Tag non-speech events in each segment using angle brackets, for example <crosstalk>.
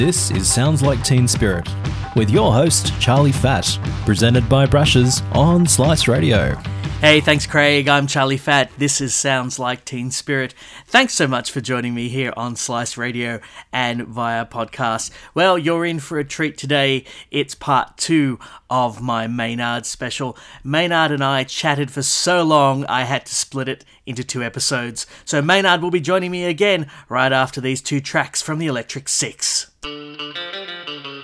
This is Sounds Like Teen Spirit with your host, Charlie Fat, presented by Brushes on Slice Radio. Hey, thanks, Craig. I'm Charlie Fat. This is Sounds Like Teen Spirit. Thanks so much for joining me here on Slice Radio and via podcast. Well, you're in for a treat today. It's part two of my Maynard special. Maynard and I chatted for so long, I had to split it into two episodes. So, Maynard will be joining me again right after these two tracks from the Electric Six. Thank you.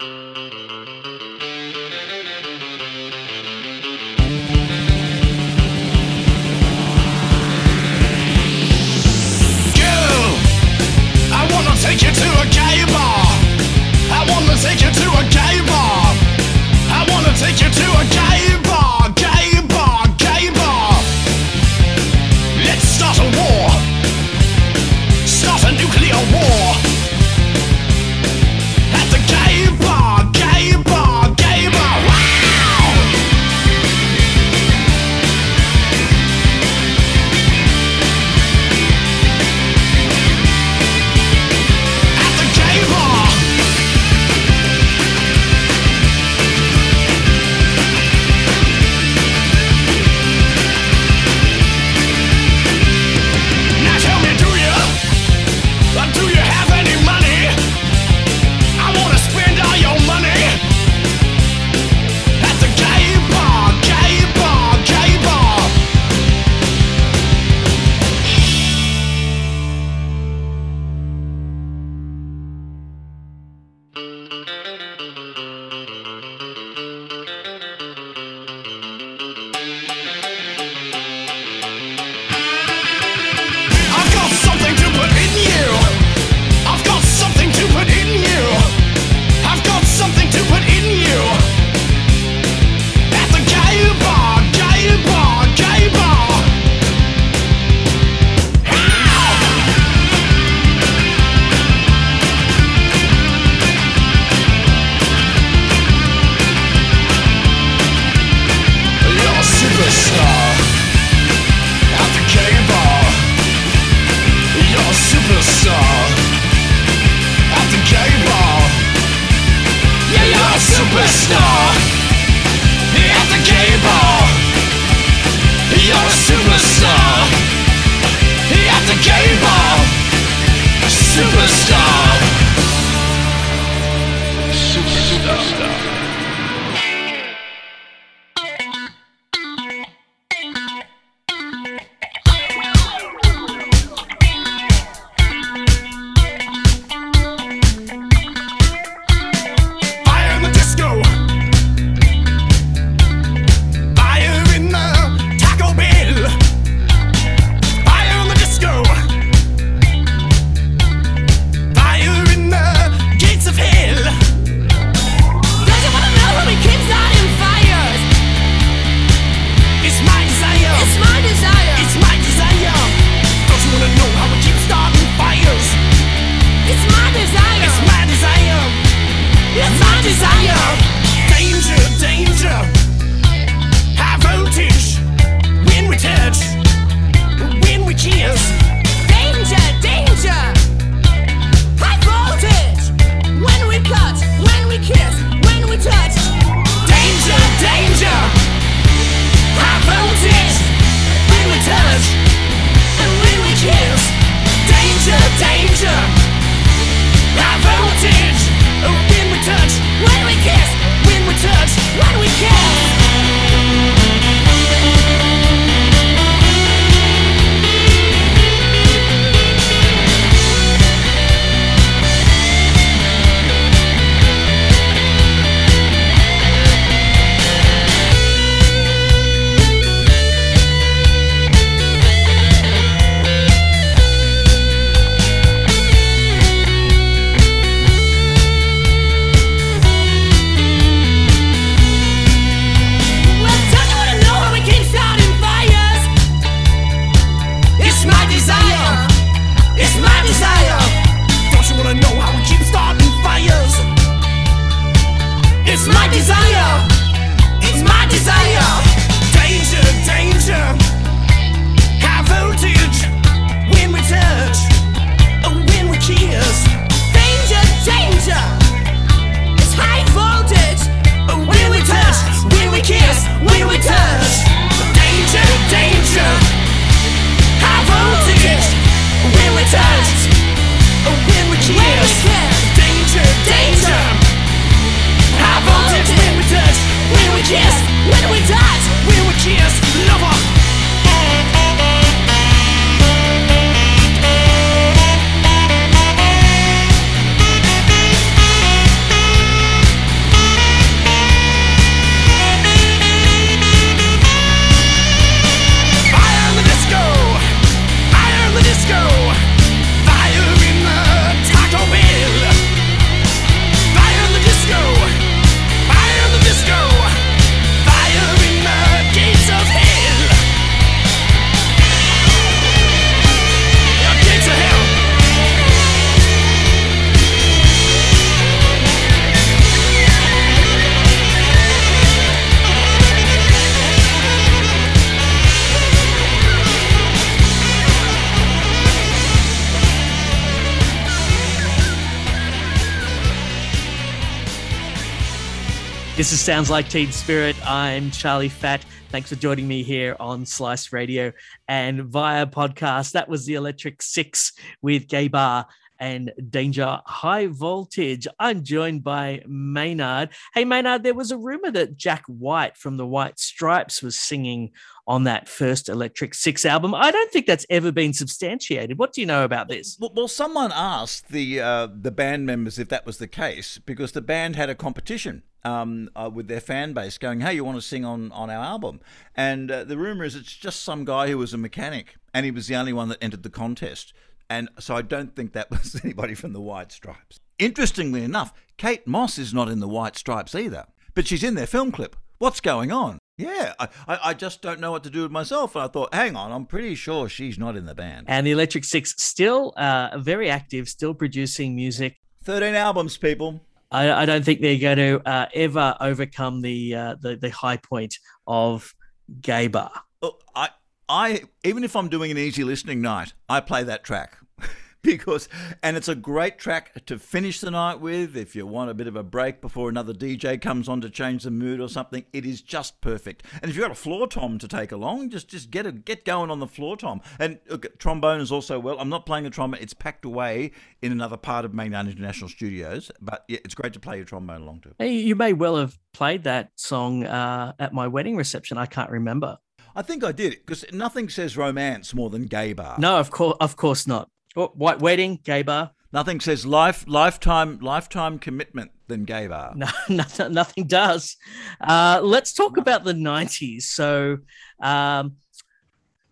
This is Sounds Like Teen Spirit. I'm Charlie Fat. Thanks for joining me here on Slice Radio and via podcast. That was the Electric Six with Gay Bar and Danger High Voltage. I'm joined by Maynard. Hey, Maynard, there was a rumor that Jack White from the White Stripes was singing on that first Electric Six album. I don't think that's ever been substantiated. What do you know about this? Well, well, someone asked the uh, the band members if that was the case because the band had a competition um, uh, with their fan base, going, "Hey, you want to sing on on our album?" And uh, the rumor is it's just some guy who was a mechanic, and he was the only one that entered the contest. And so I don't think that <laughs> was anybody from the White Stripes. Interestingly enough, Kate Moss is not in the White Stripes either, but she's in their film clip. What's going on? Yeah, I, I, just don't know what to do with myself. And I thought, hang on, I'm pretty sure she's not in the band. And the Electric Six still uh, very active, still producing music. 13 albums, people. I, I don't think they're going to uh, ever overcome the, uh, the the high point of Gay. Oh, I, I, even if I'm doing an easy listening night, I play that track <laughs> because, and it's a great track to finish the night with. If you want a bit of a break before another DJ comes on to change the mood or something, it is just perfect. And if you've got a floor tom to take along, just just get a, get going on the floor tom. And look, trombone is also well. I'm not playing a trombone; it's packed away in another part of Maynard International Studios. But yeah, it's great to play your trombone along to. Hey, you may well have played that song uh, at my wedding reception. I can't remember. I think I did because nothing says romance more than gay bar. No, of course, of course not. Oh, white wedding, Gay Bar. Nothing says life lifetime lifetime commitment than gay bar. No, <laughs> nothing, nothing does. Uh, let's talk about the '90s. So, um,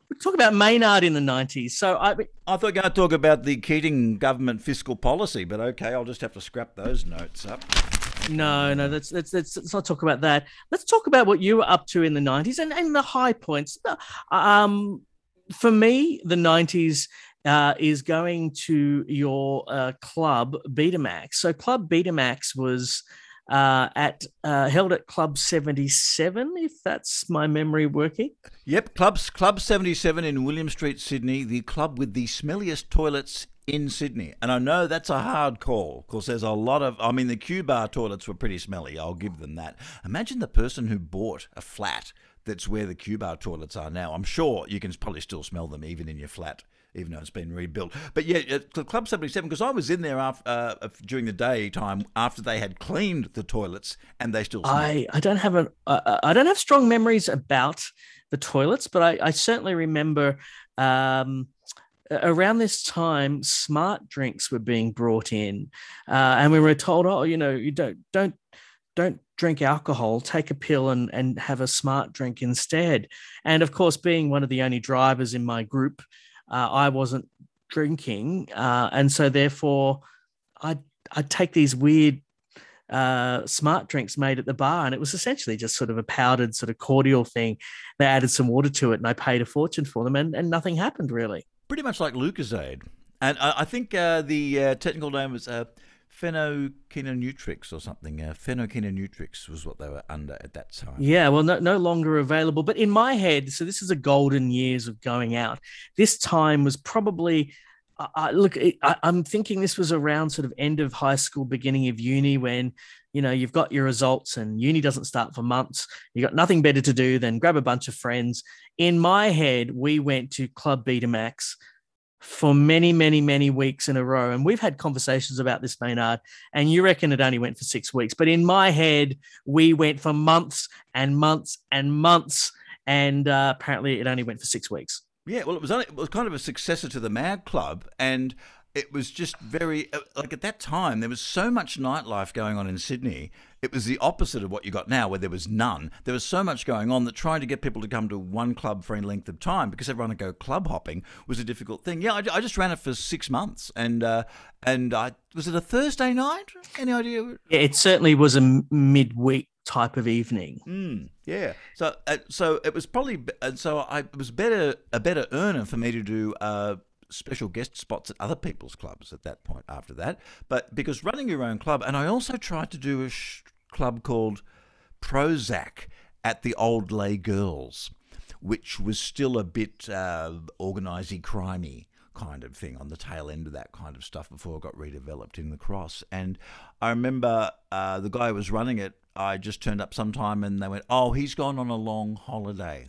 we talk about Maynard in the '90s. So, I I thought you were going to talk about the Keating government fiscal policy, but okay, I'll just have to scrap those notes up. No, no, let's, let's let's let's not talk about that. Let's talk about what you were up to in the '90s and and the high points. Um, for me, the '90s uh, is going to your uh, club Betamax. So, Club Betamax was uh, at uh, held at Club 77, if that's my memory working. Yep, clubs Club 77 in William Street, Sydney, the club with the smelliest toilets in Sydney. And I know that's a hard call because there's a lot of, I mean, the Q bar toilets were pretty smelly. I'll give them that. Imagine the person who bought a flat that's where the Q bar toilets are now. I'm sure you can probably still smell them even in your flat. Even though it's been rebuilt, but yeah, at Club Seventy Seven because I was in there after, uh, during the daytime after they had cleaned the toilets and they still. Smelled. I I don't have a uh, I don't have strong memories about the toilets, but I, I certainly remember um, around this time smart drinks were being brought in, uh, and we were told, oh, you know, you don't don't don't drink alcohol, take a pill and and have a smart drink instead. And of course, being one of the only drivers in my group, uh, I wasn't drinking, uh, and so therefore, I I'd take these weird uh, smart drinks made at the bar, and it was essentially just sort of a powdered, sort of cordial thing. They added some water to it, and I paid a fortune for them, and, and nothing happened really. Pretty much like Lucozade, and I, I think uh, the uh, technical name was uh, phenylketonutrix or something. Uh, was what they were under at that time. Yeah, well, no, no longer available. But in my head, so this is a golden years of going out. This time was probably. I look, I, I'm thinking this was around sort of end of high school, beginning of uni, when you know, you've got your results and uni doesn't start for months. You got nothing better to do than grab a bunch of friends. In my head, we went to Club Betamax for many, many, many weeks in a row. And we've had conversations about this, Maynard, and you reckon it only went for six weeks. But in my head, we went for months and months and months. And uh, apparently it only went for six weeks. Yeah, well, it was only, it was kind of a successor to the Mad Club, and it was just very uh, like at that time there was so much nightlife going on in Sydney. It was the opposite of what you got now, where there was none. There was so much going on that trying to get people to come to one club for any length of time because everyone would go club hopping was a difficult thing. Yeah, I, I just ran it for six months, and uh, and I was it a Thursday night? Any idea? Yeah, it certainly was a midweek type of evening. Mm, yeah. So uh, so it was probably and so I it was better a better earner for me to do uh, special guest spots at other people's clubs at that point after that. But because running your own club, and I also tried to do a sh- club called Prozac at the Old Lay Girls, which was still a bit uh, crimey kind of thing on the tail end of that kind of stuff before it got redeveloped in the cross. And I remember uh, the guy who was running it, I just turned up sometime and they went, Oh, he's gone on a long holiday.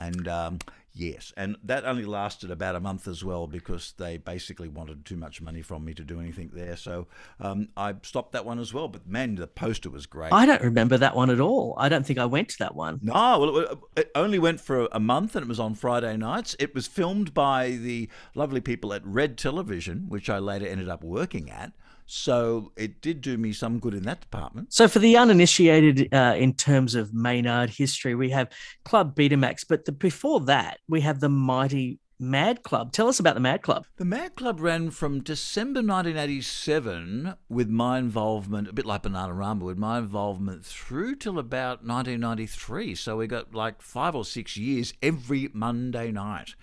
And um, Yes, and that only lasted about a month as well because they basically wanted too much money from me to do anything there. So um, I stopped that one as well. But man, the poster was great. I don't remember that one at all. I don't think I went to that one. No, well, it, it only went for a month and it was on Friday nights. It was filmed by the lovely people at Red Television, which I later ended up working at. So it did do me some good in that department. So for the uninitiated, uh, in terms of Maynard history, we have Club Betamax, but the, before that, we have the mighty Mad Club. Tell us about the Mad Club. The Mad Club ran from December 1987 with my involvement, a bit like Bananarama, with my involvement through till about 1993. So we got like five or six years every Monday night.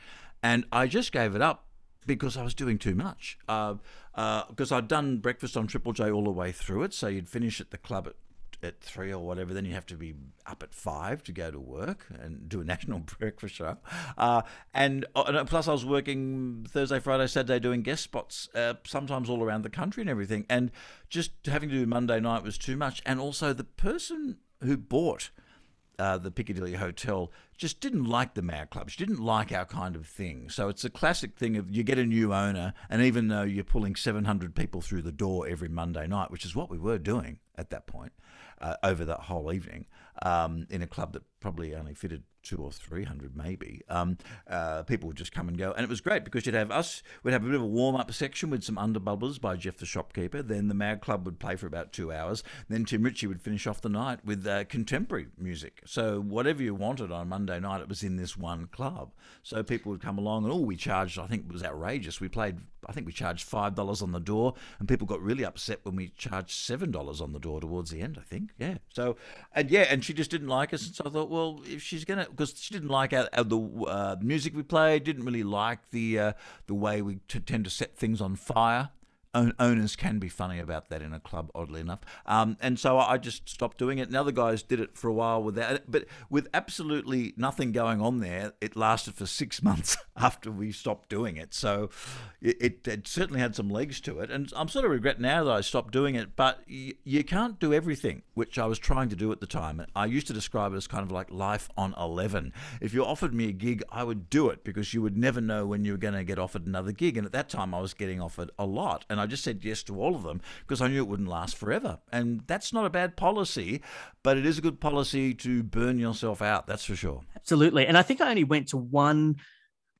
And I just gave it up because I was doing too much. Uh, because uh, I'd done breakfast on Triple J all the way through it. So you'd finish at the club at at three or whatever, then you have to be up at five to go to work and do a <laughs> national breakfast show. Uh, and, uh, and, plus, I was working Thursday, Friday, Saturday doing guest spots, uh, sometimes all around the country and everything. And just having to do Monday night was too much. And also, the person who bought uh, the Piccadilly Hotel just didn't like the Mad Club. She didn't like our kind of thing. So it's a classic thing of you get a new owner, and even though you're pulling 700 people through the door every Monday night, which is what we were doing at that point uh, over that whole evening, um, in a club that probably only fitted two or three hundred maybe. Um, uh, people would just come and go, and it was great because you'd have us. We'd have a bit of a warm up section with some underbubblers by Jeff the shopkeeper. Then the Mad Club would play for about two hours. Then Tim Ritchie would finish off the night with uh, contemporary music. So whatever you wanted on Monday night, it was in this one club. So people would come along, and all we charged, I think, was outrageous. We played, I think we charged five dollars on the door, and people got really upset when we charged seven dollars on the door towards the end. I think, yeah. So, and yeah, and she just didn't like us, and so I thought, well, if she's gonna because she didn't like our, our, the uh, music we played, didn't really like the uh, the way we t- tend to set things on fire owners can be funny about that in a club, oddly enough. Um, and so I just stopped doing it. And other guys did it for a while without it, but with absolutely nothing going on there. It lasted for six <laughs> months after we stopped doing it. So it, it, certainly had some legs to it. And I'm sort of regret now that I stopped doing it, but y- you can't do everything, which I was trying to do at the time. I used to describe it as kind of like life on 11. If you offered me a gig, I would do it because you would never know when you were going to get offered another gig. And at that time, I was getting offered a lot. And I just said yes to all of them because I knew it wouldn't last forever. And that's not a bad policy, but it is a good policy to burn yourself out, that's for sure. Absolutely. And I think I only went to one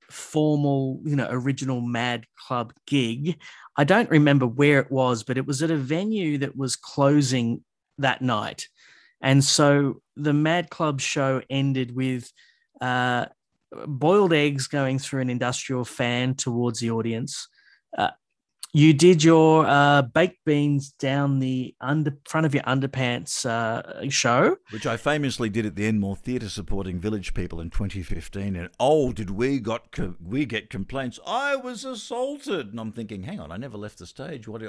formal, you know, original Mad Club gig. I don't remember where it was, but it was at a venue that was closing that night. And so the Mad Club show ended with uh, boiled eggs going through an industrial fan towards the audience, uh, you did your uh, baked beans down the under front of your underpants uh, show, which I famously did at the Enmore Theatre supporting Village People in 2015. And oh, did we got co- we get complaints? I was assaulted, and I'm thinking, hang on, I never left the stage. What?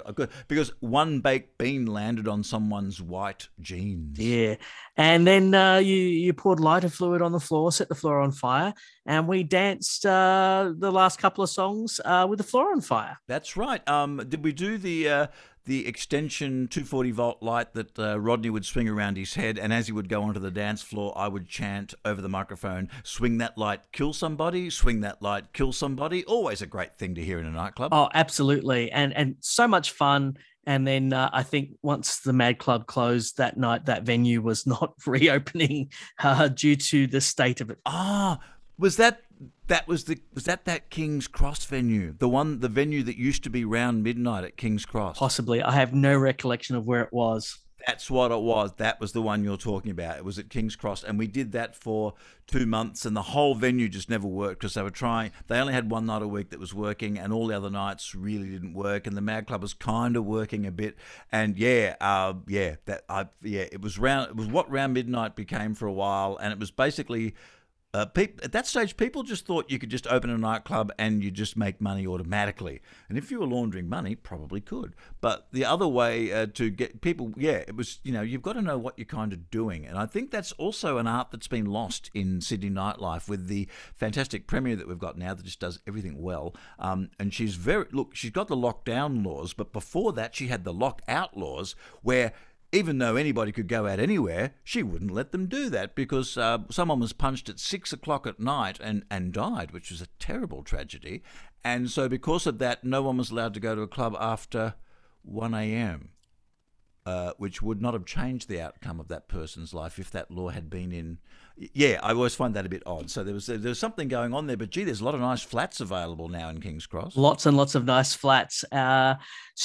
Because one baked bean landed on someone's white jeans. Yeah, and then uh, you you poured lighter fluid on the floor, set the floor on fire, and we danced uh, the last couple of songs uh, with the floor on fire. That's right Um, did we do the uh, the extension 240 volt light that uh, Rodney would swing around his head, and as he would go onto the dance floor, I would chant over the microphone, "Swing that light, kill somebody! Swing that light, kill somebody!" Always a great thing to hear in a nightclub. Oh, absolutely, and and so much fun. And then uh, I think once the Mad Club closed that night, that venue was not <laughs> reopening uh, due to the state of it. Ah, was that that was the was that that King's Cross venue, the one the venue that used to be round midnight at King's Cross? Possibly, I have no recollection of where it was. That's what it was. That was the one you're talking about. It was at King's Cross, and we did that for two months, and the whole venue just never worked because they were trying. They only had one night a week that was working, and all the other nights really didn't work. And the Mad Club was kind of working a bit, and yeah, uh, yeah, that I yeah, it was round. It was what round midnight became for a while, and it was basically uh, at that stage, people just thought you could just open a nightclub and you just make money automatically. And if you were laundering money, probably could. But the other way uh, to get people, yeah, it was, you know, you've got to know what you're kind of doing. And I think that's also an art that's been lost in Sydney nightlife with the fantastic premier that we've got now that just does everything well. Um, and she's very, look, she's got the lockdown laws, but before that, she had the lockout laws where even though anybody could go out anywhere, she wouldn't let them do that because uh, someone was punched at six o'clock at night and, and died, which was a terrible tragedy. And so, because of that, no one was allowed to go to a club after 1 a.m., uh, which would not have changed the outcome of that person's life if that law had been in. Yeah, I always find that a bit odd. So there was there was something going on there, but gee, there's a lot of nice flats available now in Kings Cross. Lots and lots of nice flats. Uh,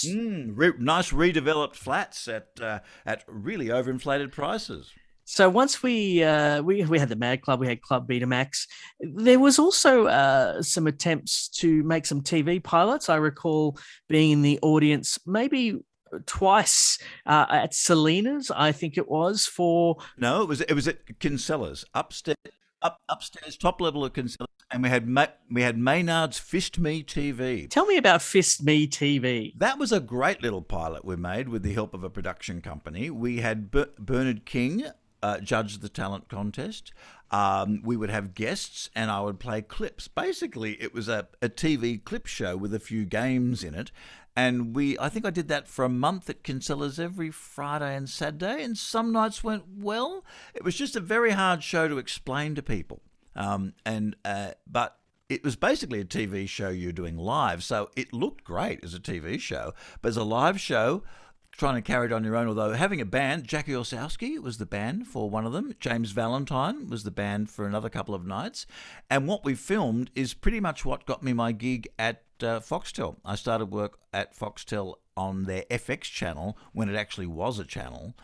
Mm, re- nice redeveloped flats at uh, at really overinflated prices. So once we uh, we we had the Mad Club, we had Club Betamax. There was also uh, some attempts to make some TV pilots. I recall being in the audience maybe twice uh, at Selina's, I think it was for. No, it was it was at Kinsella's upstairs, up upstairs, top level of Kinsella's, and we had Ma- we had Maynard's Fist Me TV. Tell me about Fist Me TV. That was a great little pilot we made with the help of a production company. We had Ber- Bernard King uh, judge the talent contest. Um, we would have guests, and I would play clips. Basically, it was a, a TV clip show with a few games in it. And we, I think I did that for a month at Kinsella's every Friday and Saturday, and some nights went well. It was just a very hard show to explain to people. Um, and uh, but it was basically a TV show you're doing live, so it looked great as a TV show. But as a live show, trying to carry it on your own, although having a band, Jackie Orszaczky was the band for one of them, James Valentine was the band for another couple of nights. And what we filmed is pretty much what got me my gig at uh, Foxtel. I started work at Foxtel on their FX channel when it actually was a channel.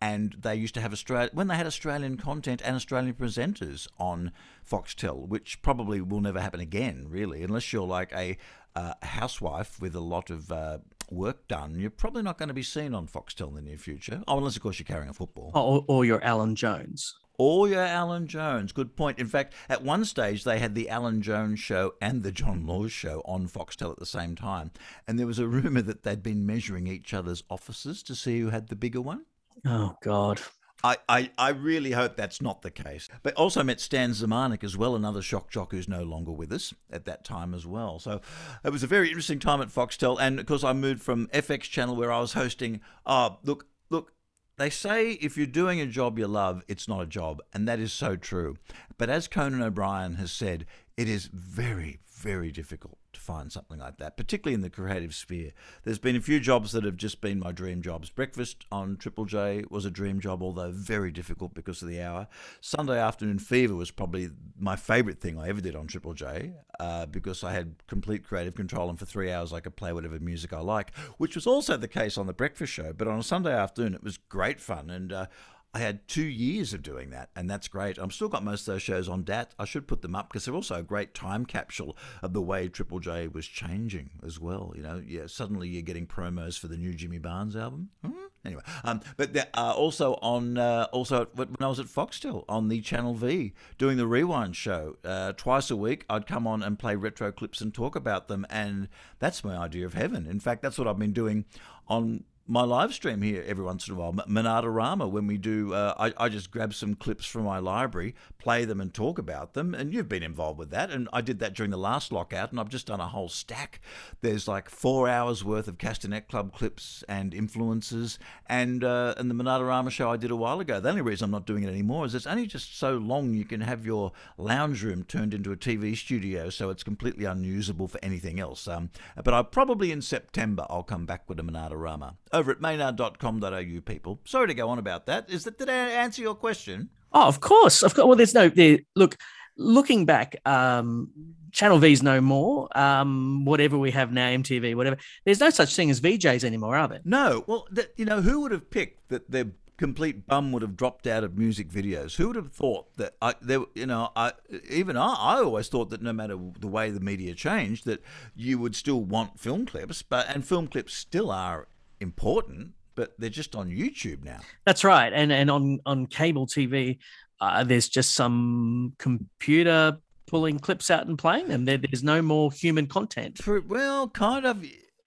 And they used to have Australia when they had Australian content and Australian presenters on Foxtel, which probably will never happen again, really, unless you're like a uh, housewife with a lot of uh, work done. You're probably not going to be seen on Foxtel in the near future. Oh, unless of course you're carrying a football. Oh, or, or your Alan Jones. Or you're Alan Jones. Good point. In fact, at one stage they had the Alan Jones show and the John Laws show on Foxtel at the same time. And there was a rumour that they'd been measuring each other's offices to see who had the bigger one. Oh God. I, I, I really hope that's not the case. But also met Stan Zemanek as well, another shock jock who's no longer with us at that time as well. So it was a very interesting time at Foxtel. And of course, I moved from FX channel where I was hosting. Oh, look, look, they say if you're doing a job you love, it's not a job. And that is so true. But as Conan O'Brien has said, it is very, very difficult find something like that, particularly in the creative sphere. There's been a few jobs that have just been my dream jobs. Breakfast on Triple J was a dream job, although very difficult because of the hour. Sunday Afternoon Fever was probably my favourite thing I ever did on Triple J uh, because I had complete creative control and for three hours I could play whatever music I like, which was also the case on The Breakfast Show. But on a Sunday afternoon, it was great fun. And uh, I had two years of doing that, and that's great. I've still got most of those shows on DAT. I should put them up because they're also a great time capsule of the way Triple J was changing as well. You know, yeah, suddenly you're getting promos for the new Jimmy Barnes album. Hmm? Anyway, um, but there, uh, also on uh, also when I was at Foxtel on the Channel V doing the Rewind show uh, twice a week, I'd come on and play retro clips and talk about them, and that's my idea of heaven. In fact, that's what I've been doing on my live stream here every once in a while, Monadorama, when we do, uh, I, I just grab some clips from my library, play them, and talk about them. And you've been involved with that. And I did that during the last lockout, and I've just done a whole stack. There's like four hours worth of Castanet Club clips and influences. And, uh, and the Monadorama show I did a while ago. The only reason I'm not doing it anymore is it's only just so long you can have your lounge room turned into a TV studio, so it's completely unusable for anything else. Um, but I probably in September I'll come back with a Monadorama over at maynard.com.au, people. Sorry to go on about that. Is that did I answer your question? Oh, of course, of course. Well, there's no there. Look, looking back, um, Channel V's no more. Um, whatever we have now, MTV, whatever. There's no such thing as VJs anymore, are there? No. Well, th- you know, who would have picked that their complete bum would have dropped out of music videos? Who would have thought that? I, there, you know, I even I, I always thought that no matter the way the media changed, that you would still want film clips, but and film clips still are important, but they're just on YouTube now. That's right, and and on on cable TV, uh, there's just some computer pulling clips out and playing them. There, there's no more human content. For, well, kind of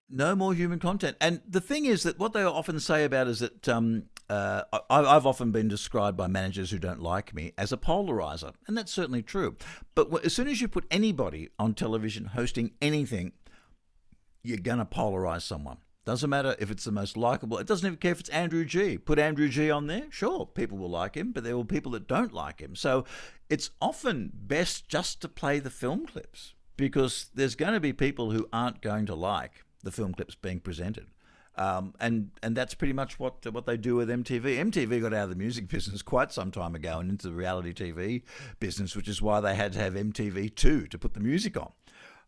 no more human content. And the thing is that what they often say about is that um, uh, I, I've often been described by managers who don't like me as a polarizer, and that's certainly true. But as soon as you put anybody on television hosting anything, you're going to polarize someone. Doesn't matter if it's the most likable. It doesn't even care if it's Andrew G. Put Andrew G on there. Sure, people will like him, but there will be people that don't like him. So it's often best just to play the film clips because there's going to be people who aren't going to like the film clips being presented. Um, and and that's pretty much what what they do with MTV. MTV got out of the music <laughs> business quite some time ago and into the reality TV business, which is why they had to have MTV two to put the music on.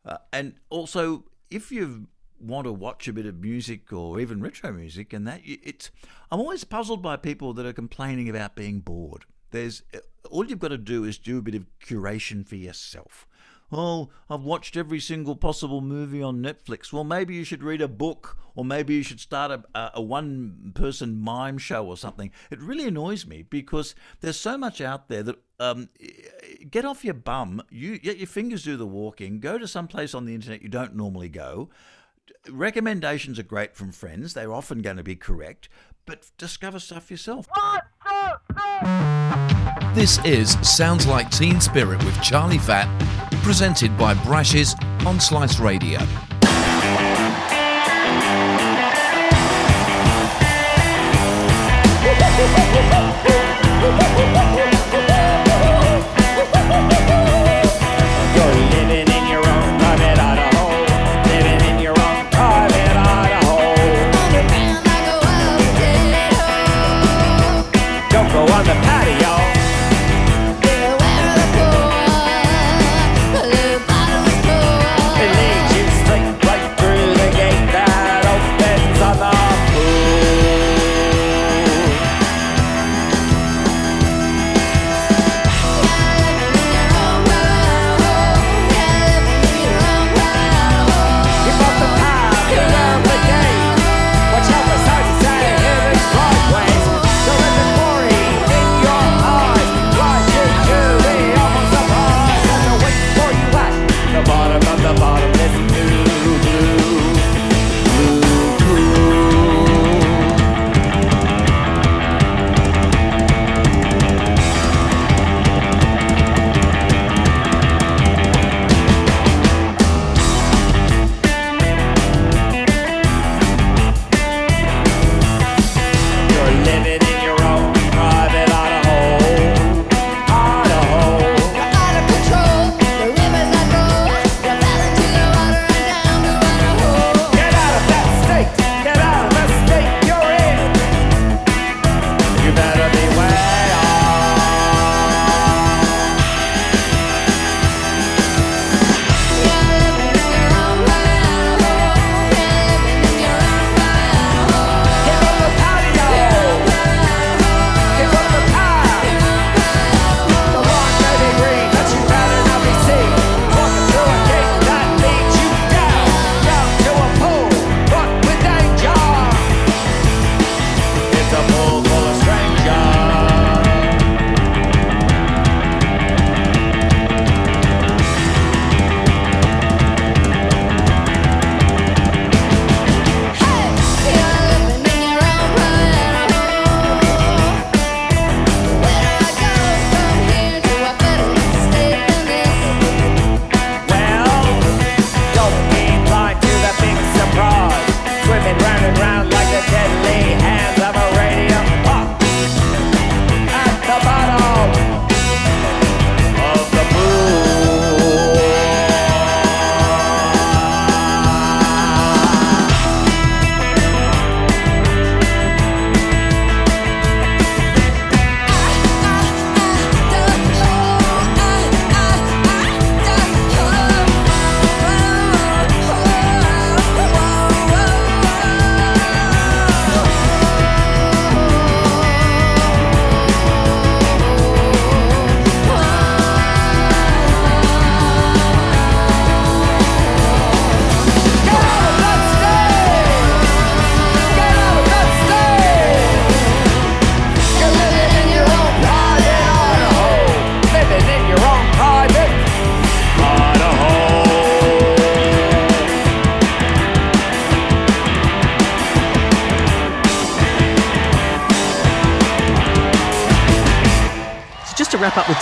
Uh, and also, if you've want to watch a bit of music or even retro music and that it's I'm always puzzled by people that are complaining about being bored. There's all you've got to do is do a bit of curation for yourself. Oh, I've watched every single possible movie on Netflix. Well, maybe you should read a book, or maybe you should start a, a one person mime show or something. It really annoys me because there's so much out there that um, get off your bum. You let your fingers do the walking. Go to some place on the internet you don't normally go recommendations are great from friends. They're often going to be correct, but discover stuff yourself. This is Sounds Like Teen Spirit with Charlie Fat, presented by Brashes on Slice Radio. <laughs>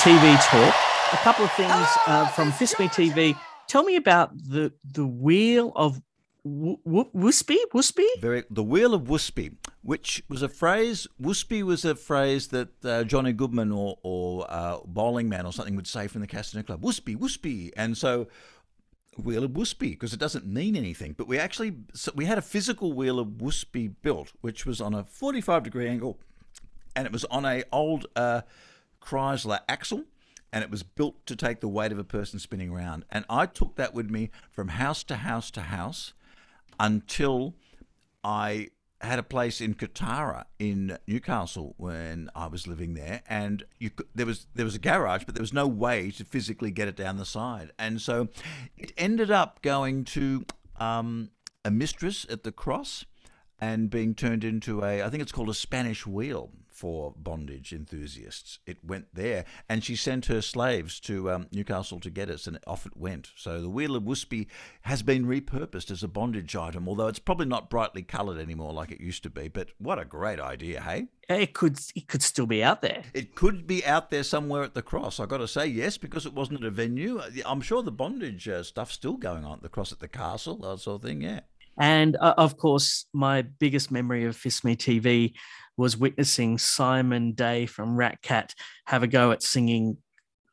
TV talk, a couple of things uh, from Fist Me TV. Tell me about the the wheel of w- w-. Woospy. Very, the Wheel of Woospy, which was a phrase. Woospy was a phrase that uh, Johnny Goodman or, or uh, Bowling Man or something would say from the Castanet Club. Woospy, Woospy, and so Wheel of Woospy because it doesn't mean anything. But we actually so we had a physical Wheel of Woospy built, which was on a forty-five degree angle, and it was on a old uh, Chrysler axle. And it was built to take the weight of a person spinning around. And I took that with me from house to house to house until I had a place in Kotara in Newcastle when I was living there, and you could, there was there was a garage, but there was no way to physically get it down the side, and so it ended up going to um, a mistress at the cross and being turned into a I think it's called a Spanish wheel for bondage enthusiasts. It went there, and she sent her slaves to um, Newcastle to get us, and off it went. So the wheel of Woospy has been repurposed as a bondage item, although it's probably not brightly coloured anymore like it used to be. But what a great idea, hey! It could it could still be out there. It could be out there somewhere at the cross. I got to say yes because it wasn't at a venue. I'm sure the bondage uh, stuff's still going on at the cross at the castle, that sort of thing. Yeah. And uh, of course, my biggest memory of Fist Me TV was witnessing Simon Day from Ratcat have a go at singing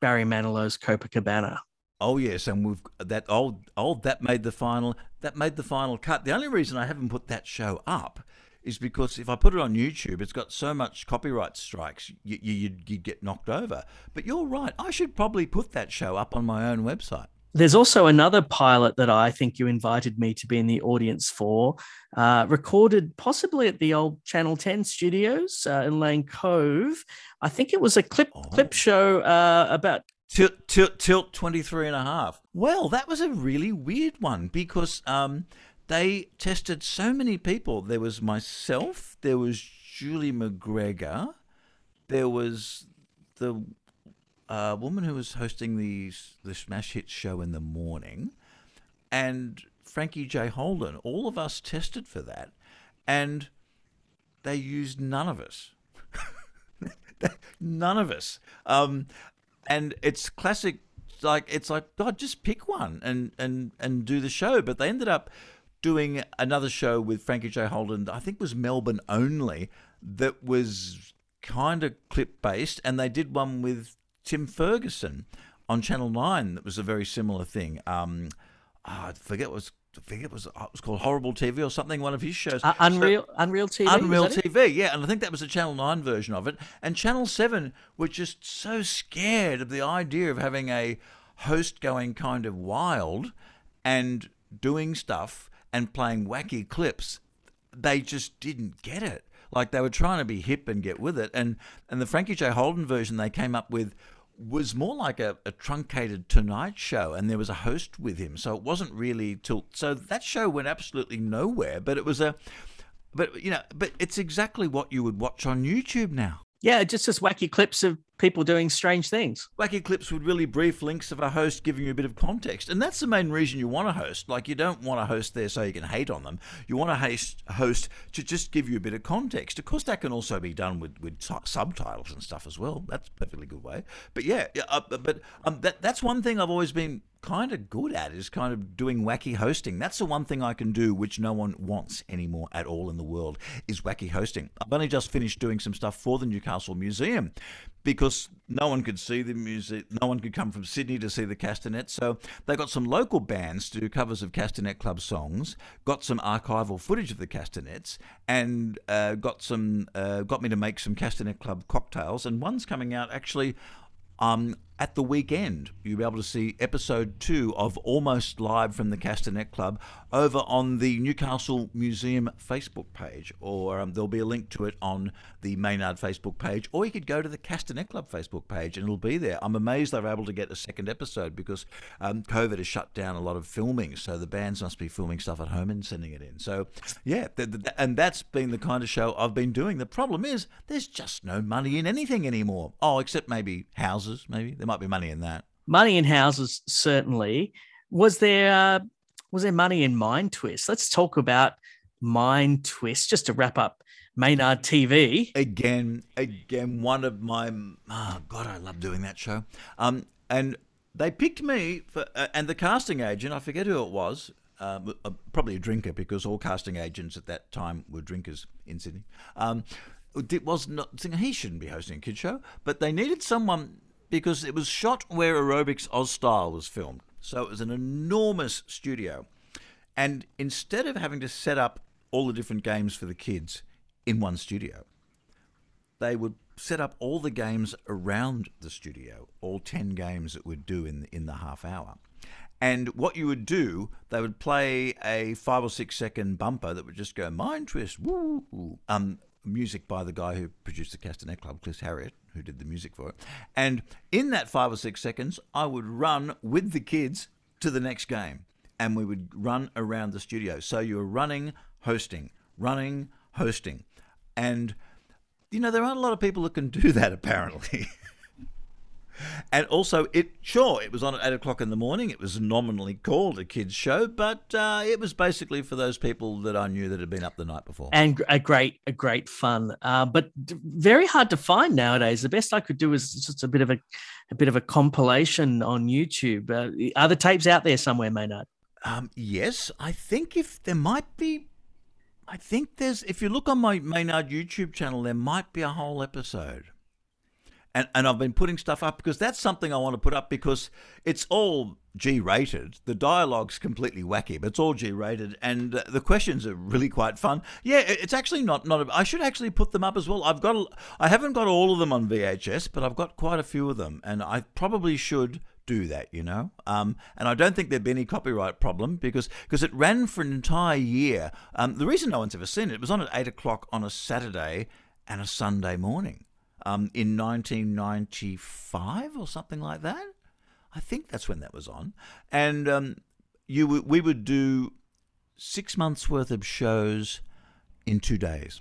Barry Manilow's Copacabana. Oh yes, and we've that old old that made the final that made the final cut. The only reason I haven't put that show up is because if I put it on YouTube, it's got so much copyright strikes, you, you, you'd, you'd get knocked over. But you're right, I should probably put that show up on my own website. There's also another pilot that I think you invited me to be in the audience for, uh, recorded possibly at the old Channel 10 studios uh, in Lane Cove. I think it was a clip clip show uh, about Tilt, tilt, tilt 23 and a half. Well, that was a really weird one because um, they tested so many people. There was myself, there was Julie McGregor, there was the uh, woman who was hosting the, the Smash Hits show in the morning, and Frankie J. Holden. All of us tested for that, and they used none of us. <laughs> none of us. Um, and it's classic. Like it's like God, just pick one and and and do the show. But they ended up doing another show with Frankie J. Holden. I think was Melbourne only. That was kind of clip based, and they did one with Tim Ferguson on Channel Nine. That was a very similar thing. Um, ah, I forget what was. I think it was it was called Horrible TV or something. One of his shows. uh, So- Unreal Unreal TV. Unreal that it? TV, yeah, and I think that was a Channel Nine version of it. And Channel Seven were just so scared of the idea of having a host going kind of wild and doing stuff and playing wacky clips. They just didn't get it. Like they were trying to be hip and get with it. And and the Frankie J Holden version they came up with was more like a, a truncated Tonight Show, and there was a host with him, so it wasn't really till. So that show went absolutely nowhere. But it was a, but you know, but it's exactly what you would watch on YouTube now. Yeah, just as wacky clips of people doing strange things. Wacky clips with really brief links of a host giving you a bit of context. And that's the main reason you want to host. Like, you don't want to host there so you can hate on them. You want to host, to just give you a bit of context. Of course, that can also be done with, with subtitles and stuff as well. That's a perfectly good way. But yeah, yeah, uh, but um, that, that's one thing I've always been kind of good at is kind of doing wacky hosting. That's the one thing I can do which no one wants anymore at all in the world is wacky hosting. I've only just finished doing some stuff for the Newcastle Museum because no one could see the music, no one could come from Sydney to see the Castanet. So they got some local bands to do covers of Castanet Club songs, got some archival footage of the Castanets, and uh, got some uh, got me to make some Castanet Club cocktails. And one's coming out actually um, at the weekend. You'll be able to see episode two of Almost Live from the Castanet Club over on the Newcastle Museum Facebook page, or um, there'll be a link to it on the Maynard Facebook page, or you could go to the Castanet Club Facebook page and it'll be there. I'm amazed they were able to get a second episode because um, COVID has shut down a lot of filming, so the bands must be filming stuff at home and sending it in. So, yeah, th- th- and that's been the kind of show I've been doing. The problem is there's just no money in anything anymore. Oh, except maybe houses, maybe. There might be money in that. Money in houses, certainly. Was there uh, was there money in Mind Twist? Let's talk about Mind Twist just to wrap up Maynard TV. again, again, one of my oh God, I love doing that show. Um, and they picked me for, uh, and the casting agent. I forget who it was. Um, uh, probably a drinker because all casting agents at that time were drinkers in Sydney. Um, it was not he shouldn't be hosting a kid show, but they needed someone because it was shot where Aerobics Oz Style was filmed. So it was an enormous studio. And instead of having to set up all the different games for the kids in one studio, they would set up all the games around the studio, all 10 games that would do in, in the half hour. And what you would do, they would play a five or six second bumper that would just go mind twist, woo, woo," um, music by the guy who produced the Castanet Club, Chris Harriott, who did the music for it. And in that five or six seconds, I would run with the kids to the next game, and we would run around the studio. So you were running, hosting, running, hosting, and you know there aren't a lot of people that can do that <laughs> apparently. And also, it sure it was on at eight o'clock in the morning. It was nominally called a kids show, but uh, it was basically for those people that I knew that had been up the night before. and a great a great fun uh, but very hard to find nowadays the best i could do is just a bit of a, a bit of a compilation on youtube uh, are the tapes out there somewhere maynard Um, yes, I think if there might be, I think there's if you look on my Maynard YouTube channel, there might be a whole episode. And and I've been putting stuff up because that's something I want to put up because it's all G rated. The dialogue's completely wacky, but it's all G rated, and uh, the questions are really quite fun. Yeah, it's actually not not. A, I should actually put them up as well. I've got I haven't got all of them on VHS, but I've got quite a few of them, and I probably should do that, you know. Um, and I don't think there'd be any copyright problem because because it ran for an entire year. Um, the reason no one's ever seen it, it was on at eight o'clock on a Saturday and a Sunday morning um, in 1995 or something like that. I think that's when that was on, and um, you would- we would do six months worth of shows in two days.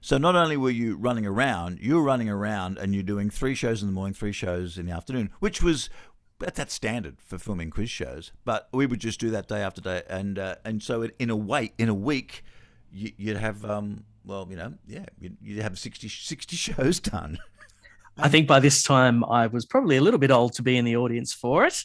So not only were you running around, you were running around and you're doing three shows in the morning, three shows in the afternoon, which was at that, standard for filming quiz shows. But we would just do that day after day, and uh, and so in, a way, in a week, you, you'd have um well you know yeah you'd, you'd have 60, 60 shows done. i think by this time i was probably a little bit old to be in the audience for it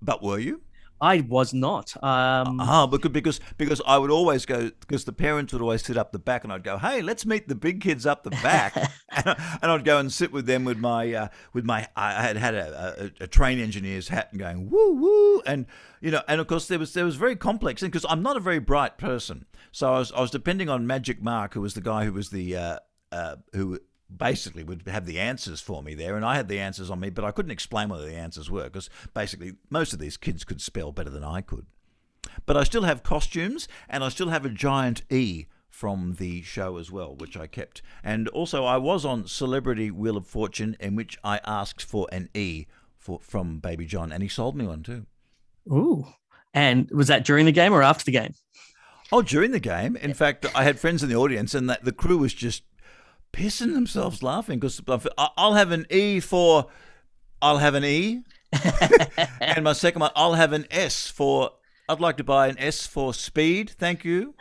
But were you? I was not um, Ah, because because because I would always go because the parents would always sit up the back, and I'd go, "Hey, let's meet the big kids up the back," and, <laughs> I- <laughs> and I'd go and sit with them with my uh, with my I had had a, a, a train engineer's hat and going woo woo, and you know, and of course there was there was very complex because I'm not a very bright person, so I was I was depending on Magic Mark, who was the guy who was the uh, uh, who basically would have the answers for me there, and I had the answers on me, but I couldn't explain what the answers were because basically most of these kids could spell better than I could. But I still have costumes, and I still have a giant E from the show as well, which I kept. And also, I was on Celebrity Wheel of Fortune, in which I asked for an E for from Baby John, and he sold me one too. ooh and was that during the game or after the game Oh, during the game. In fact, I had friends in the audience, and that the crew was just pissing themselves laughing because I'll have an E for I'll have an E, <laughs> and my second one I'll have an S for I'd like to buy an S for speed, thank you.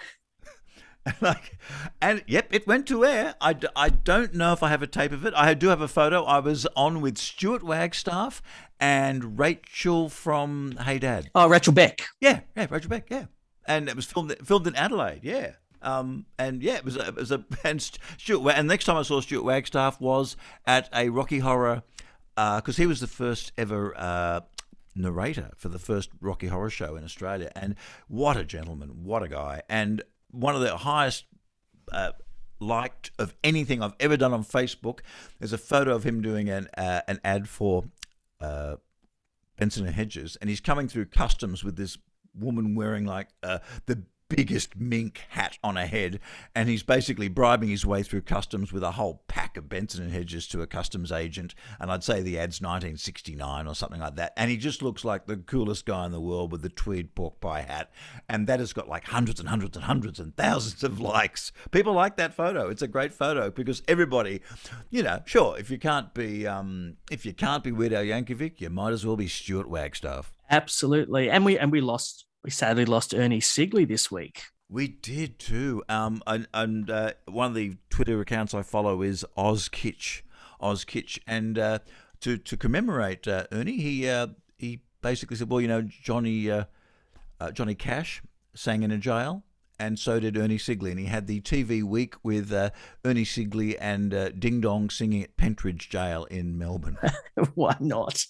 <laughs> like, and yep, it went to air. I, I don't know if I have a tape of it. I do have a photo. I was on with Stuart Wagstaff and Rachel from Hey Dad. Oh, Rachel Beck. Yeah, yeah, Rachel Beck, yeah. And it was filmed filmed in Adelaide, yeah. Um, and yeah, it was a, it was a <laughs> and Stuart. And next time I saw Stuart Wagstaff was at a Rocky Horror because he was the first ever uh, narrator for the first Rocky Horror show in Australia. And what a gentleman, what a guy, and one of the highest uh, liked of anything I've ever done on Facebook. There's a photo of him doing an uh, an ad for uh, Benson and Hedges, and he's coming through customs with this woman wearing like uh, the biggest mink hat on her head, and he's basically bribing his way through customs with a whole pack of Benson and Hedges to a customs agent, and I'd say the ad's 1969 or something like that, and he just looks like the coolest guy in the world with the tweed pork pie hat, and that has got like hundreds and hundreds and hundreds and thousands of likes. People like that photo. It's a great photo because everybody, you know, sure if you can't be um, if you can't be Weird Al Yankovic, you might as well be Stuart Wagstaff. Absolutely. And we and we lost we sadly lost Ernie Sigley this week. We did too. Um, and, and uh, one of the Twitter accounts I follow is Oz Kitsch, Oz Kitsch, and uh, to to commemorate uh, Ernie, he uh, he basically said, well, you know, Johnny uh, uh, Johnny Cash sang in a jail. And so did Ernie Sigley, and he had the TV week with uh, Ernie Sigley and uh, Ding Dong singing at Pentridge Jail in Melbourne. <laughs> Why not?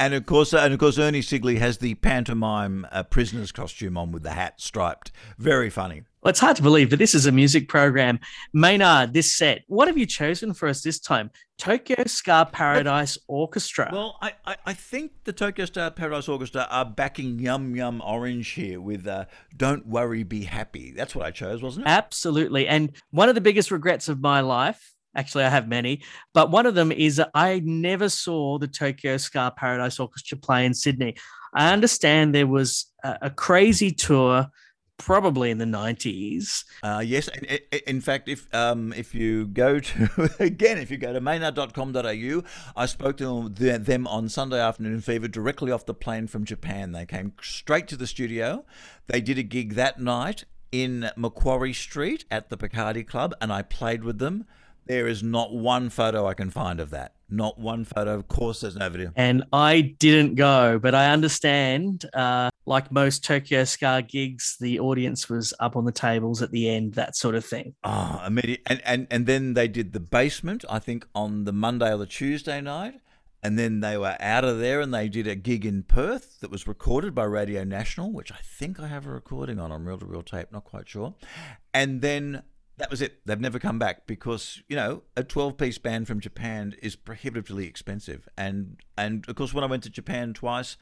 And of course, and of course, Ernie Sigley has the pantomime uh, prisoner's costume on with the hat striped. Very funny. Well, it's hard to believe, but this is a music program. Maynard, this set, what have you chosen for us this time? Tokyo Ska Paradise Orchestra. Well, I, I, I think the Tokyo Ska Paradise Orchestra are backing Yum Yum Orange here with uh, Don't Worry, Be Happy. That's what I chose, wasn't it? Absolutely. And one of the biggest regrets of my life, actually, I have many, but one of them is I never saw the Tokyo Ska Paradise Orchestra play in Sydney. I understand there was a, a crazy tour, probably in the 90s. Uh, yes, in, in- fact, if um, if you go to <laughs> again, if you go to maynard.com.au, I spoke to them, them on Sunday afternoon fever directly off the plane from Japan. They came straight to the studio. They did a gig that night in Macquarie Street at the Picardy Club, and I played with them. There is not one photo I can find of that. Not one photo. Of course, there's no video. and I didn't go, but I understand, uh, like most Tokyo Ska gigs, the audience was up on the tables at the end, that sort of thing. Oh, immediate. And, and, and then they did the basement, I think, on the Monday or the Tuesday night. And then they were out of there and they did a gig in Perth that was recorded by Radio National, which I think I have a recording on on reel to reel tape, not quite sure. And then that was it. They've never come back because, you know, a 12 piece band from Japan is prohibitively expensive. And, and of course, when I went to Japan twice,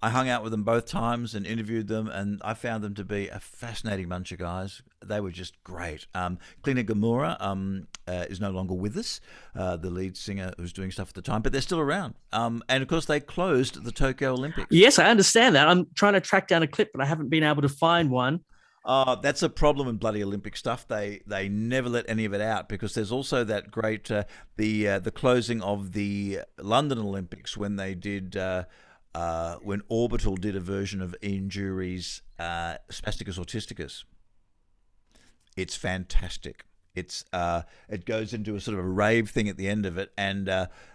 I hung out with them both times and interviewed them, and I found them to be a fascinating bunch of guys. They were just great. Um, Cleanhead Gimura um, uh, is no longer with us, uh, the lead singer who's doing stuff at the time, but they're still around. Um, and of course, they closed the Tokyo Olympics. Yes, I understand that. I'm trying to track down a clip, but I haven't been able to find one. Uh, that's a problem in bloody Olympic stuff. They they never let any of it out because there's also that great uh, the uh, the closing of the London Olympics when they did uh, uh, when Orbital did a version of Ian Dury's uh, Spasticus Autisticus. It's fantastic. It's it goes into a sort of a rave thing at the end of it, and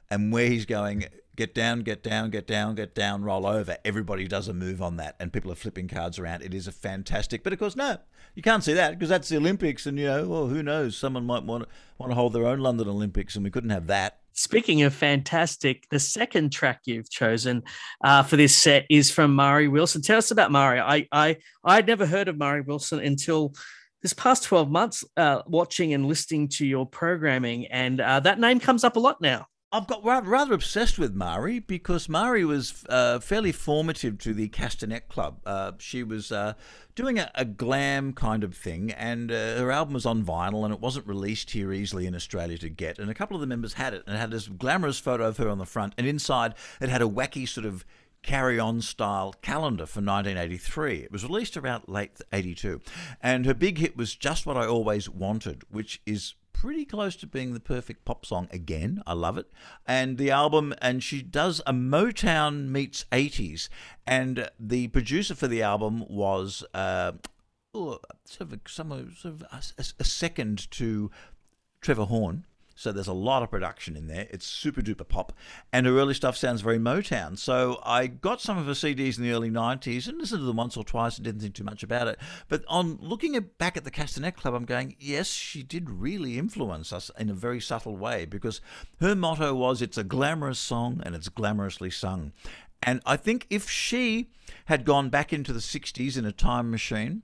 and where he's going, get down, get down, get down, get down, roll over. Everybody does a move on that, and people are flipping cards around. It is a fantastic, but of course, no, you can't see that because that's the Olympics, and you know, well, who knows? Someone might want to want to hold their own London Olympics, and we couldn't have that. Speaking of fantastic, the second track you've chosen uh, for this set is from Mari Wilson. Tell us about Mari. I I I'd never heard of Mari Wilson until this past 12 months uh, watching and listening to your programming, and uh, that name comes up a lot now. I've got rather obsessed with Mari because Mari was uh, fairly formative to the Castanet Club. Uh, she was uh, doing a, a glam kind of thing, and uh, her album was on vinyl, and it wasn't released here easily in Australia to get. And a couple of the members had it, and it had this glamorous photo of her on the front, and inside it had a wacky sort of carry on style calendar for 1983. It was released around late 82. And her big hit was Just What I Always Wanted, which is pretty close to being the perfect pop song again. I love it. And the album, and she does a Motown meets 80s. And the producer for the album was. Uh, sort of sort of a, a second to Trevor Horn. So there's a lot of production in there. It's super duper pop. And her early stuff sounds very Motown. So I got some of her CDs in the early 90s and listened to them once or twice and didn't think too much about it. But on looking at, back at the Castanet Club, I'm going, yes, she did really influence us in a very subtle way because her motto was it's a glamorous song and it's glamorously sung. And I think if she had gone back into the 60s in a time machine,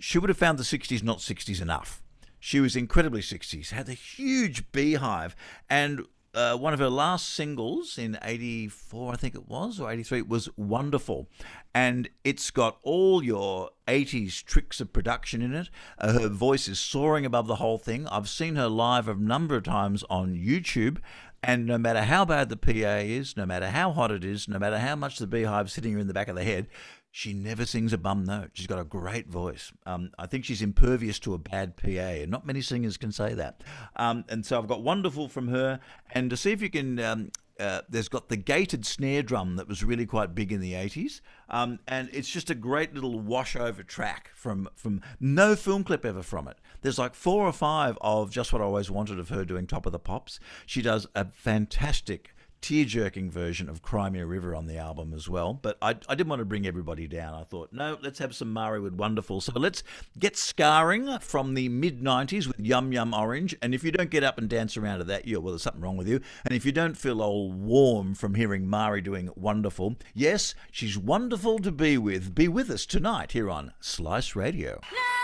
she would have found the 60s not 60s enough. She was incredibly 60s, had a huge beehive, and uh, one of her last singles in 84, I think it was, or 83, was Wonderful. And it's got all your 80s tricks of production in it. Uh, her voice is soaring above the whole thing. I've seen her live a number of times on YouTube. And no matter how bad the PA is, no matter how hot it is, no matter how much the beehive's hitting her in the back of the head, she never sings a bum note. She's got a great voice. Um, I think she's impervious to a bad PA, and not many singers can say that. Um, and so I've got Wonderful from her, and to see if you can. Um, uh, there's got the gated snare drum that was really quite big in the 80s, um, and it's just a great little washover track from from no film clip ever from it. There's like four or five of just what I always wanted of her doing Top of the Pops. She does a fantastic tear jerking version of Cry Me a River on the album as well. But I, I didn't want to bring everybody down. I thought, no, let's have some Mari with Wonderful. So let's get scarring from the mid 90s with Yum Yum Orange. And if you don't get up and dance around to that, you're, well, there's something wrong with you. And if you don't feel all warm from hearing Mari doing Wonderful, yes, she's wonderful to be with. Be with us tonight here on Slice Radio. Don't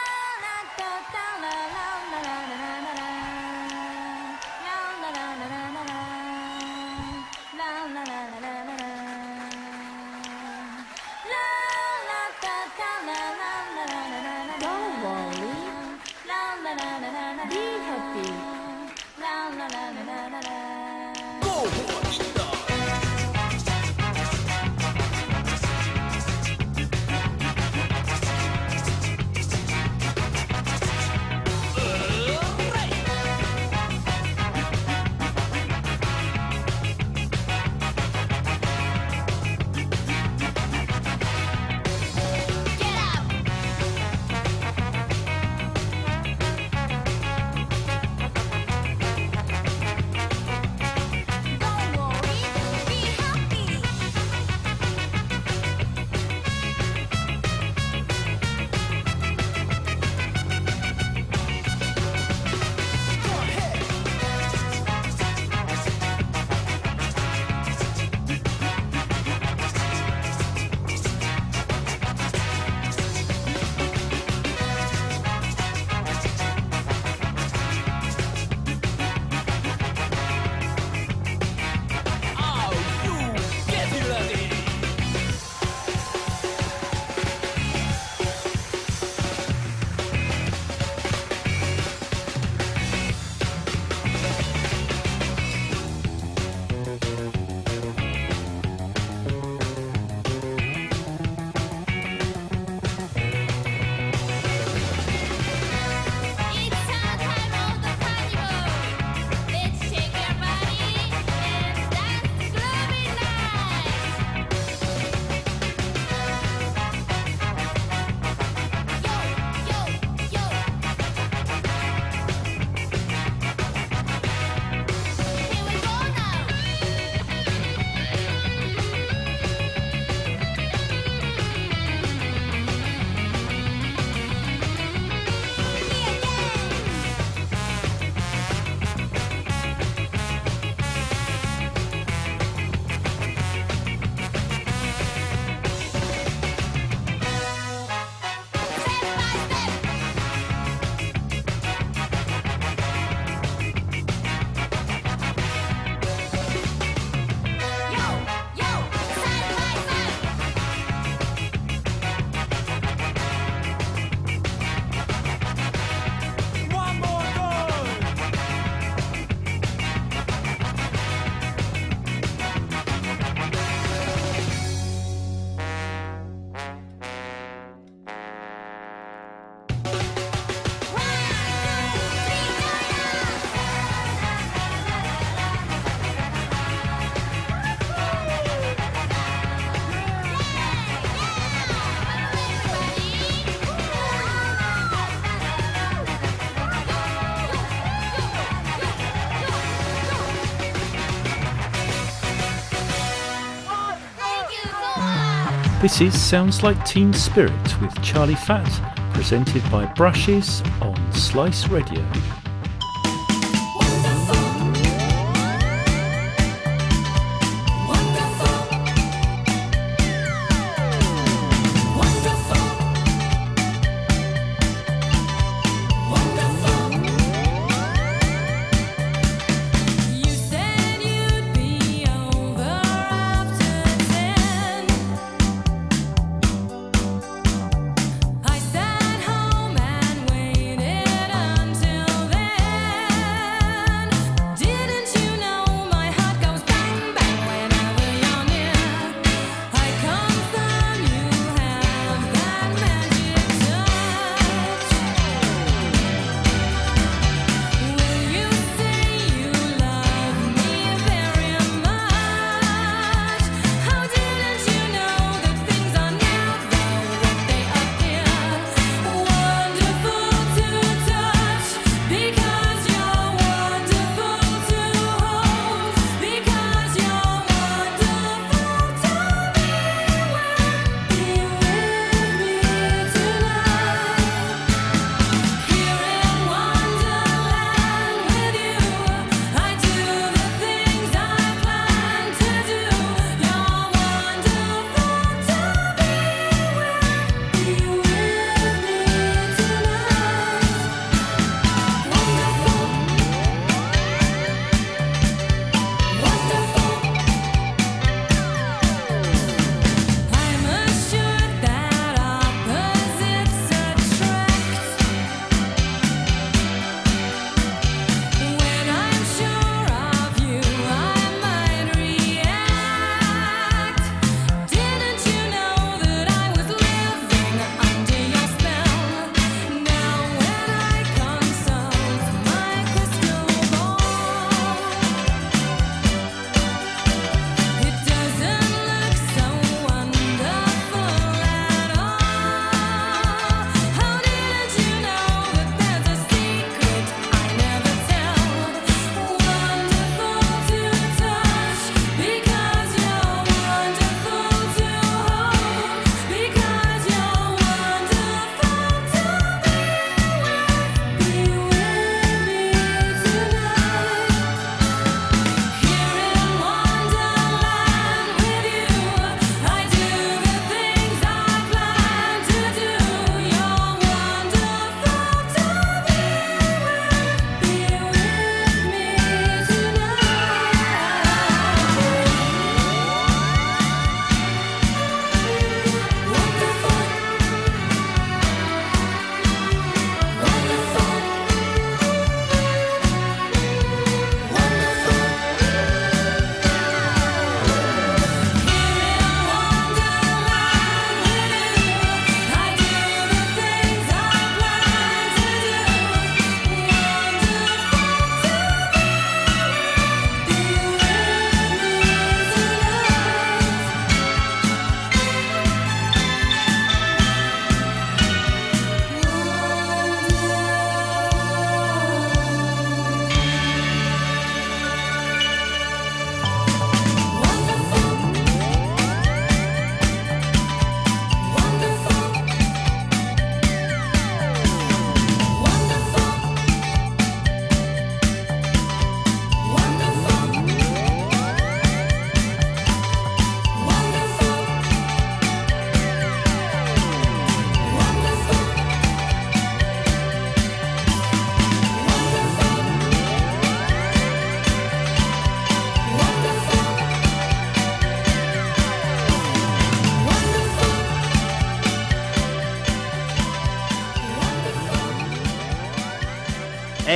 This is Sounds Like Teen Spirit with Charlie Fat, presented by Brushes on Slice Radio.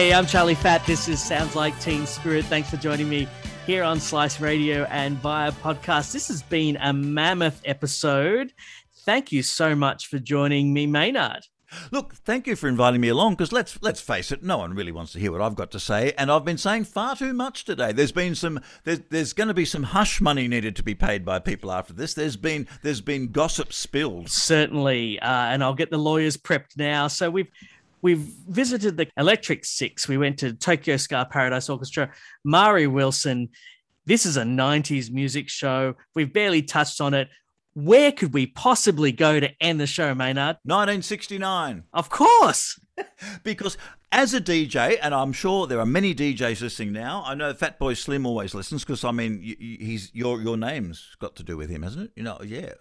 Hey, I'm Charlie Fat. This is Sounds Like Teen Spirit. Thanks for joining me here on Slice Radio and via podcast. This has been a mammoth episode. Thank you so much for joining me, Maynard. Look, thank you for inviting me along because let's let's face it, no one really wants to hear what I've got to say, and I've been saying far too much today. There's been some there's, there's going to be some hush money needed to be paid by people after this. There's been there's been gossip spilled. Certainly, uh, and I'll get the lawyers prepped now. So we've we've visited the Electric Six. We went to Tokyo Ska Paradise Orchestra. Mari Wilson. This is a '90s music show. We've barely touched on it. Where could we possibly go to end the show, Maynard? 1969. Of course. <laughs> Because as a DJ, and I'm sure there are many DJs listening now. I know Fatboy Slim always listens because I mean, he's your your name's got to do with him, hasn't it? You know, yeah.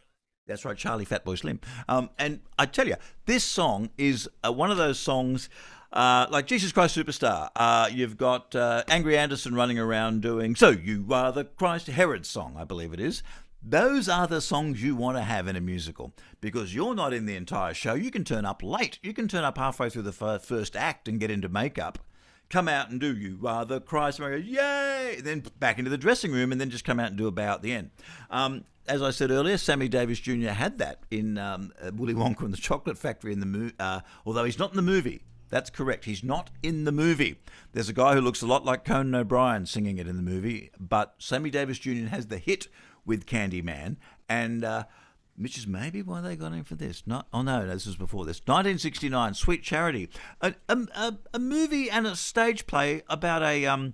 That's right, Charlie Fatboy Slim. Um, and I tell you, this song is uh, one of those songs. Uh, like Jesus Christ Superstar, uh, you've got uh, Angry Anderson running around doing "So You Are the Christ" Herod song, I believe it is. Those are the songs you want to have in a musical because you're not in the entire show. You can turn up late. You can turn up halfway through the fir- first act and get into makeup. Come out and do you are the Christ, Maria, yay! Then back into the dressing room and then just come out and do a bow at the end. Um, as I said earlier, Sammy Davis Jr. had that in um, uh, Willy Wonka and the Chocolate Factory in the movie, uh, although he's not in the movie. That's correct. He's not in the movie. There's a guy who looks a lot like Conan O'Brien singing it in the movie, but Sammy Davis Jr. has the hit with Candyman, and uh, which is maybe why they got him for this. Not, oh no, this was before this. 1969, Sweet Charity, a, a, a, a movie and a stage play about a um,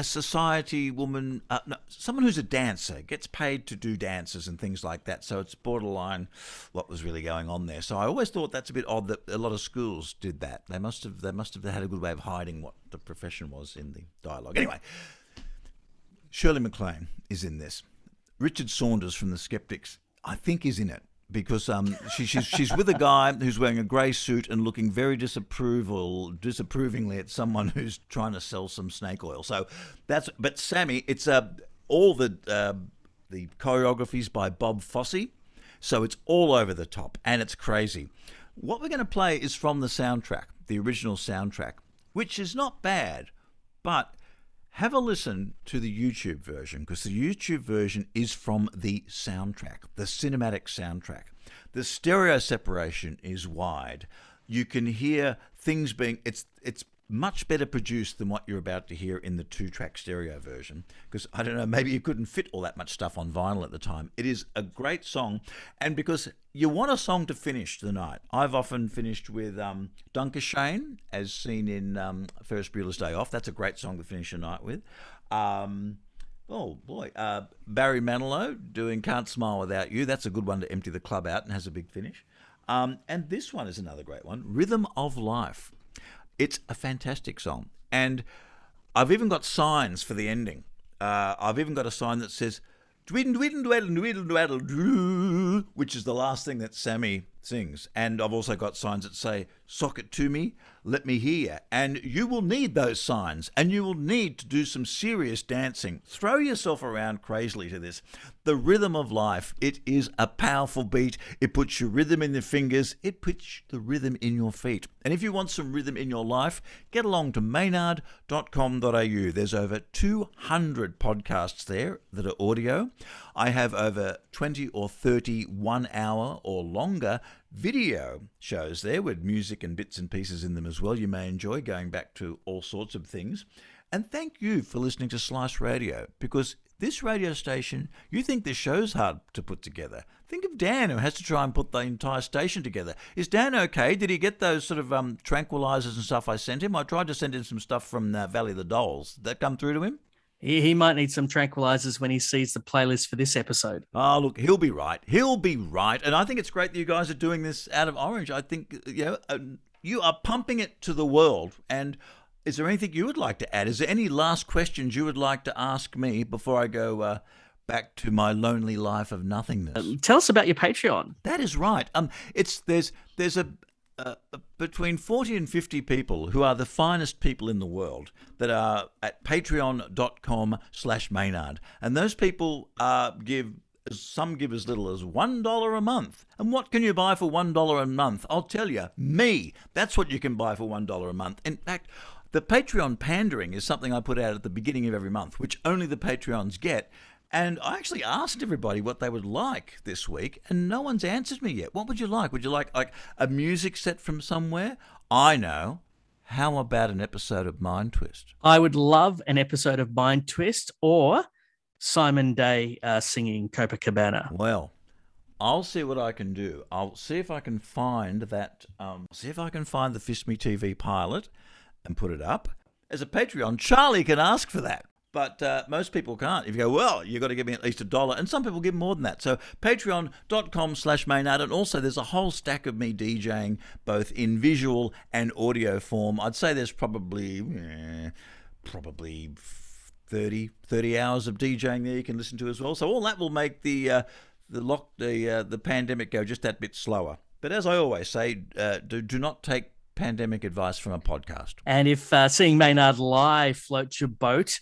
a society woman, uh, no, someone who's a dancer, gets paid to do dances and things like that. So it's borderline what was really going on there. So I always thought that's a bit odd that a lot of schools did that. They must have they must have had a good way of hiding what the profession was in the dialogue. Anyway, Shirley MacLaine is in this. Richard Saunders from the Skeptics, I think, is in it because um, she, she's she's with a guy who's wearing a grey suit and looking very disapproval disapprovingly at someone who's trying to sell some snake oil. So that's but Sammy, it's uh, all the uh, the choreographies by Bob Fosse, so it's all over the top and it's crazy. What we're going to play is from the soundtrack, the original soundtrack, which is not bad, but have a listen to the YouTube version because the YouTube version is from the soundtrack, the cinematic soundtrack. The stereo separation is wide. You can hear things being it's it's much better produced than what you're about to hear in the two-track stereo version because I don't know maybe you couldn't fit all that much stuff on vinyl at the time. It is a great song and because you want a song to finish the night. I've often finished with um, Danke Schoen, as seen in um, Ferris Bueller's Day Off. That's a great song to finish a night with. Um, oh boy, uh, Barry Manilow doing "Can't Smile Without You." That's a good one to empty the club out and has a big finish. Um, and this one is another great one, "Rhythm of Life." It's a fantastic song, and I've even got signs for the ending. Uh, I've even got a sign that says "Dwiddle dwiddle dwaddle dwiddle dwaddle doo," which is the last thing that Sammy sings. And I've also got signs that say "Sock it to me, let me hear." And you will need those signs, and you will need to do some serious dancing. Throw yourself around crazily to this. The rhythm of life. It is a powerful beat. It puts your rhythm in the fingers. It puts the rhythm in your feet. And if you want some rhythm in your life, get along to maynard.com.au. There's over 200 podcasts there that are audio. I have over 20 or 30 one hour or longer video shows there with music and bits and pieces in them as well. You may enjoy going back to all sorts of things. And thank you for listening to Slice Radio because this radio station, you think this show's hard to put together. Think of Dan who has to try and put the entire station together. Is Dan okay? Did he get those sort of um, tranquilizers and stuff I sent him? I tried to send him some stuff from uh, Valley of the Dolls. Did that come through to him? He, he might need some tranquilizers when he sees the playlist for this episode. Oh, look, he'll be right. He'll be right. And I think it's great that you guys are doing this out of Orange. I think, you know, uh, you are pumping it to the world. And is there anything you would like to add? Is there any last questions you would like to ask me before I go uh, back to my lonely life of nothingness? Tell us about your Patreon. That is right. Um, it's there's there's a, a between forty and fifty people who are the finest people in the world that are at patreon.com slash Maynard, and those people uh, give. Some give as little as one dollar a month. And what can you buy for one dollar a month? I'll tell you, me. That's what you can buy for one dollar a month. In fact, the Patreon pandering is something I put out at the beginning of every month, which only the Patreons get. And I actually asked everybody what they would like this week, and no one's answered me yet. What would you like? Would you like like a music set from somewhere? I know. How about an episode of Mind Twist? I would love an episode of Mind Twist or Simon Day uh, singing Copacabana. Well, I'll see what I can do. I'll see if I can find that. Um, see if I can find the Fist Me TV pilot and put it up as a Patreon. Charlie can ask for that. But uh, most people can't. If you go, well, you've got to give me at least a dollar. And some people give more than that. So patreon.com slash Maynard. And also there's a whole stack of me DJing both in visual and audio form. I'd say there's probably, eh, probably 30, 30 hours of DJing there you can listen to as well. So all that will make the, uh, the, lock, the, uh, the pandemic go just that bit slower. But as I always say, uh, do, do not take pandemic advice from a podcast. And if uh, seeing Maynard live floats your boat,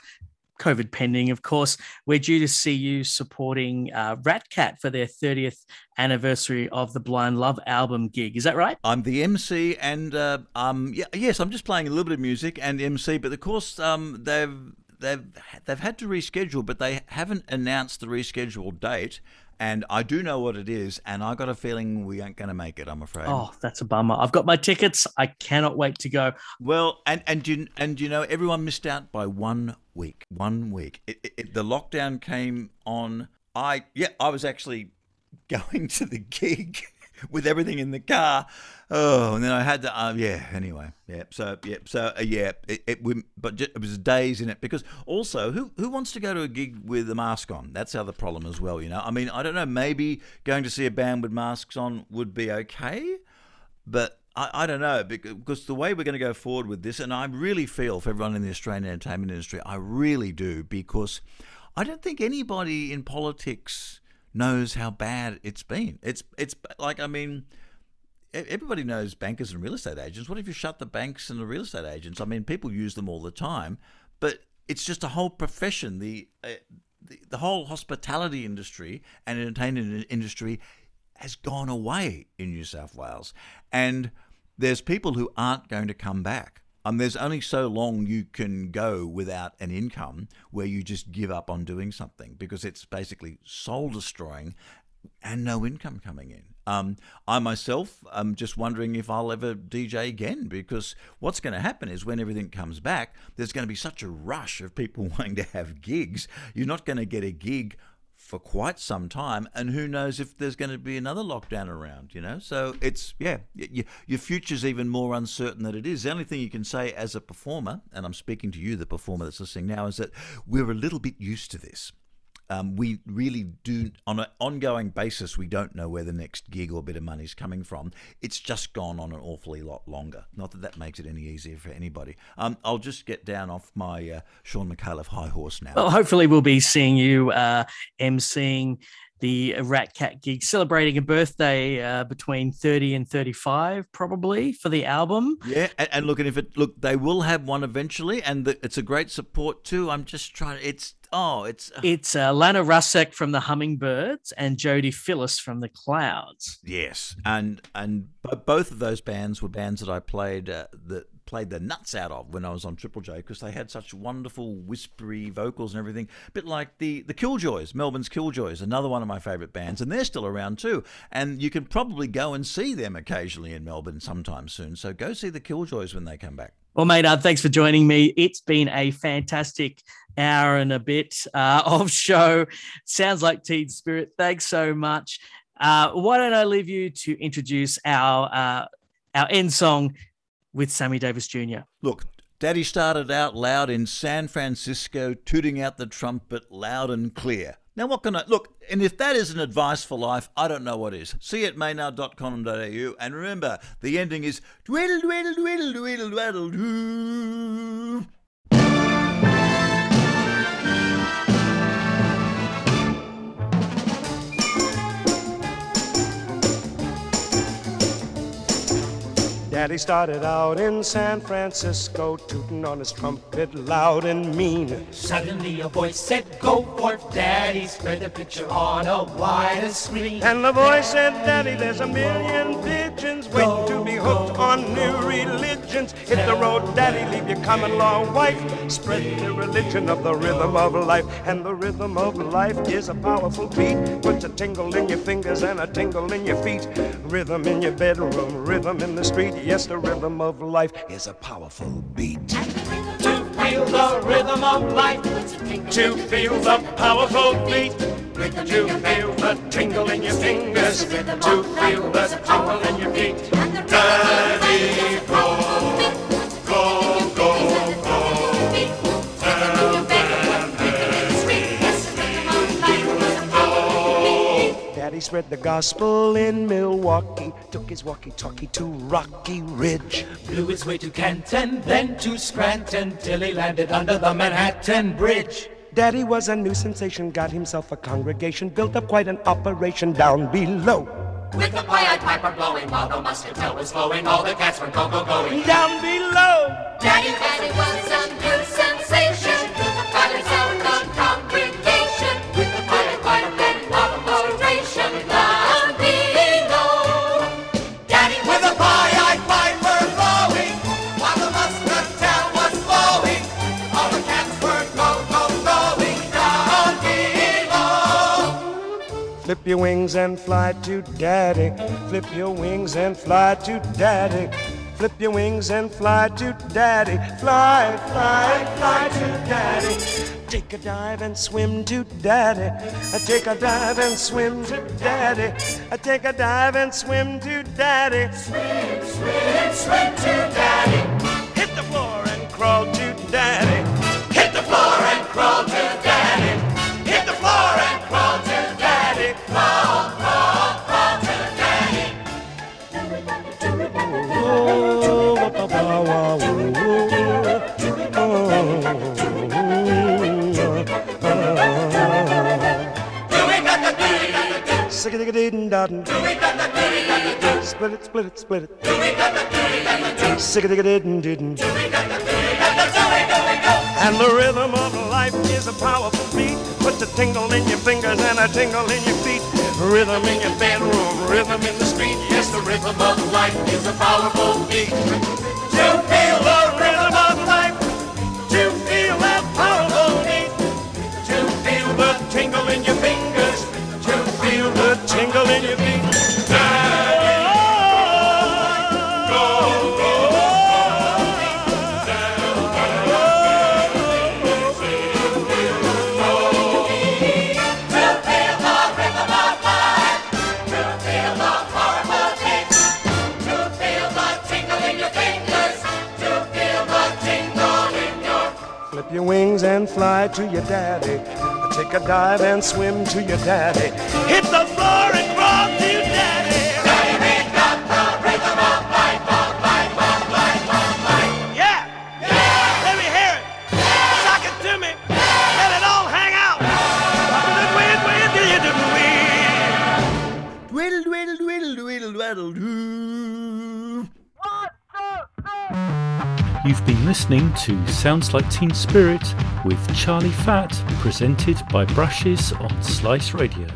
COVID pending, of course, we're due to see you supporting uh, Ratcat for their 30th anniversary of the Blind Love album gig. Is that right? I'm the MC, and uh, um, yeah, yes, I'm just playing a little bit of music and MC. But of course, um, they've they've they've had to reschedule, but they haven't announced the rescheduled date. And I do know what it is, and I got a feeling we aren't going to make it. I'm afraid. Oh, that's a bummer. I've got my tickets. I cannot wait to go. Well, and and you and you know everyone missed out by one week. One week. It, it, it- the lockdown came on. I yeah, I was actually <laughs> going to the gig <laughs> with everything in the car. Oh, and then I had to. Uh, yeah. Anyway. Yeah. So yeah. So uh, yeah. It, it we, but ju- it was days in it because also who who wants to go to a gig with a mask on? That's the other problem as well. You know. I mean, I don't know. Maybe going to see a band with masks on would be okay but I, I don't know because the way we're going to go forward with this, and I really feel for everyone in the Australian entertainment industry, I really do because I don't think anybody in politics knows how bad it's been. It's it's like I mean. Everybody knows bankers and real estate agents. What if you shut the banks and the real estate agents? I mean, people use them all the time, but it's just a whole profession. The uh, the, the whole hospitality industry and entertainment industry has gone away in New South Wales. And there's people who aren't going to come back. Um, there's only so long you can go without an income where you just give up on doing something because it's basically soul destroying and no income coming in. Um, I myself am just wondering if I'll ever DJ again because what's going to happen is when everything comes back, there's going to be such a rush of people <laughs> wanting to have gigs. You're not going to get a gig for quite some time, and who knows if there's going to be another lockdown around, you know? So it's, yeah, y- your future's even more uncertain than it is. The only thing you can say as a performer, and I'm speaking to you, the performer that's listening now, is that we're a little bit used to this. Um, we really do, on an ongoing basis, we don't know where the next gig or bit of money is coming from. It's just gone on an awfully lot longer. Not that that makes it any easier for anybody. Um, I'll just get down off my uh, Sean McAuliffe high horse now. Well, hopefully, we'll be seeing you uh, emceeing the Ratcat gig, celebrating a birthday uh, between 30 and 35, probably for the album. Yeah, and, and look, and if it look, they will have one eventually, and the, it's a great support too. I'm just trying. It's oh, it's It's uh, Alannah Russack from the Hummingbirds and Jodi Phillis from the Clouds. Yes, and and bo- both of those bands were bands that I played uh, that played the nuts out of when I was on Triple J because they had such wonderful whispery vocals and everything. A bit like the the Killjoys, Melbourne's Killjoys, another one of my favourite bands, and they're still around too. And you can probably go and see them occasionally in Melbourne sometime soon. So go see the Killjoys when they come back. Well, Maynard, thanks for joining me. It's been a fantastic hour and a bit uh, <laughs> of show. Sounds like Teen Spirit. Thanks so much. Uh, why don't I leave you to introduce our uh, our end song with Sammy Davis Jr. Look, Daddy started out loud in San Francisco, tooting out the trumpet loud and clear. Now, what can I look? And if that isn't advice for life, I don't know what is. See at maynard.com.au. And remember, the ending is dwiddle, dwiddle, dwiddle, dwiddle, dwiddle, doo. Daddy started out in San Francisco, tooting on his trumpet loud and mean. Suddenly a voice said, Go forth, Daddy, spread the picture on a wider screen. And the voice said, Daddy, there's a million pigeons waiting to be hooked on new religions. Hit the road, Daddy, leave your common law wife. Spread the religion of the rhythm of life. And the rhythm of life is a powerful beat. Puts a tingle in your fingers and a tingle in your feet. Rhythm in your bedroom, rhythm in the street. Yes, the rhythm of life is a powerful beat. To feel the rhythm of life, To feel the powerful beat to feel the tingle in your fingers, to feel the tingle in your feet. Daddy, go, go, go, go. Daddy spread the gospel in Milwaukee, took his walkie-talkie to Rocky Ridge. Blew his way to Canton, then to Scranton, till he landed under the Manhattan Bridge. Daddy was a new sensation, got himself a congregation, built up quite an operation down below. With the pied piper blowing while the muscatel was flowing, all the cats were go go going. Down below. Daddy, Daddy was a new sensation. Got himself a congregation. Flip your wings and fly to daddy. Flip your wings and fly to daddy. Flip your wings and fly to daddy. Fly, fly, fly to daddy. Take a dive and swim to daddy. I take a dive and swim to daddy. I take a dive and swim to daddy. Swim, swim, swim to daddy. Ding dottin. Split it, split it, split it. Sick ding didn't. Do. And the rhythm of life is a powerful beat. Puts a tingle in your fingers and a tingle in your feet. Rhythm in your bedroom, rhythm in the street. Yes, the rhythm of life is a powerful beat. To feel the rhythm fly to your daddy. Take a dive and swim to your daddy. Hit the floor listening to Sounds Like Teen Spirit with Charlie Fat, presented by Brushes on Slice Radio.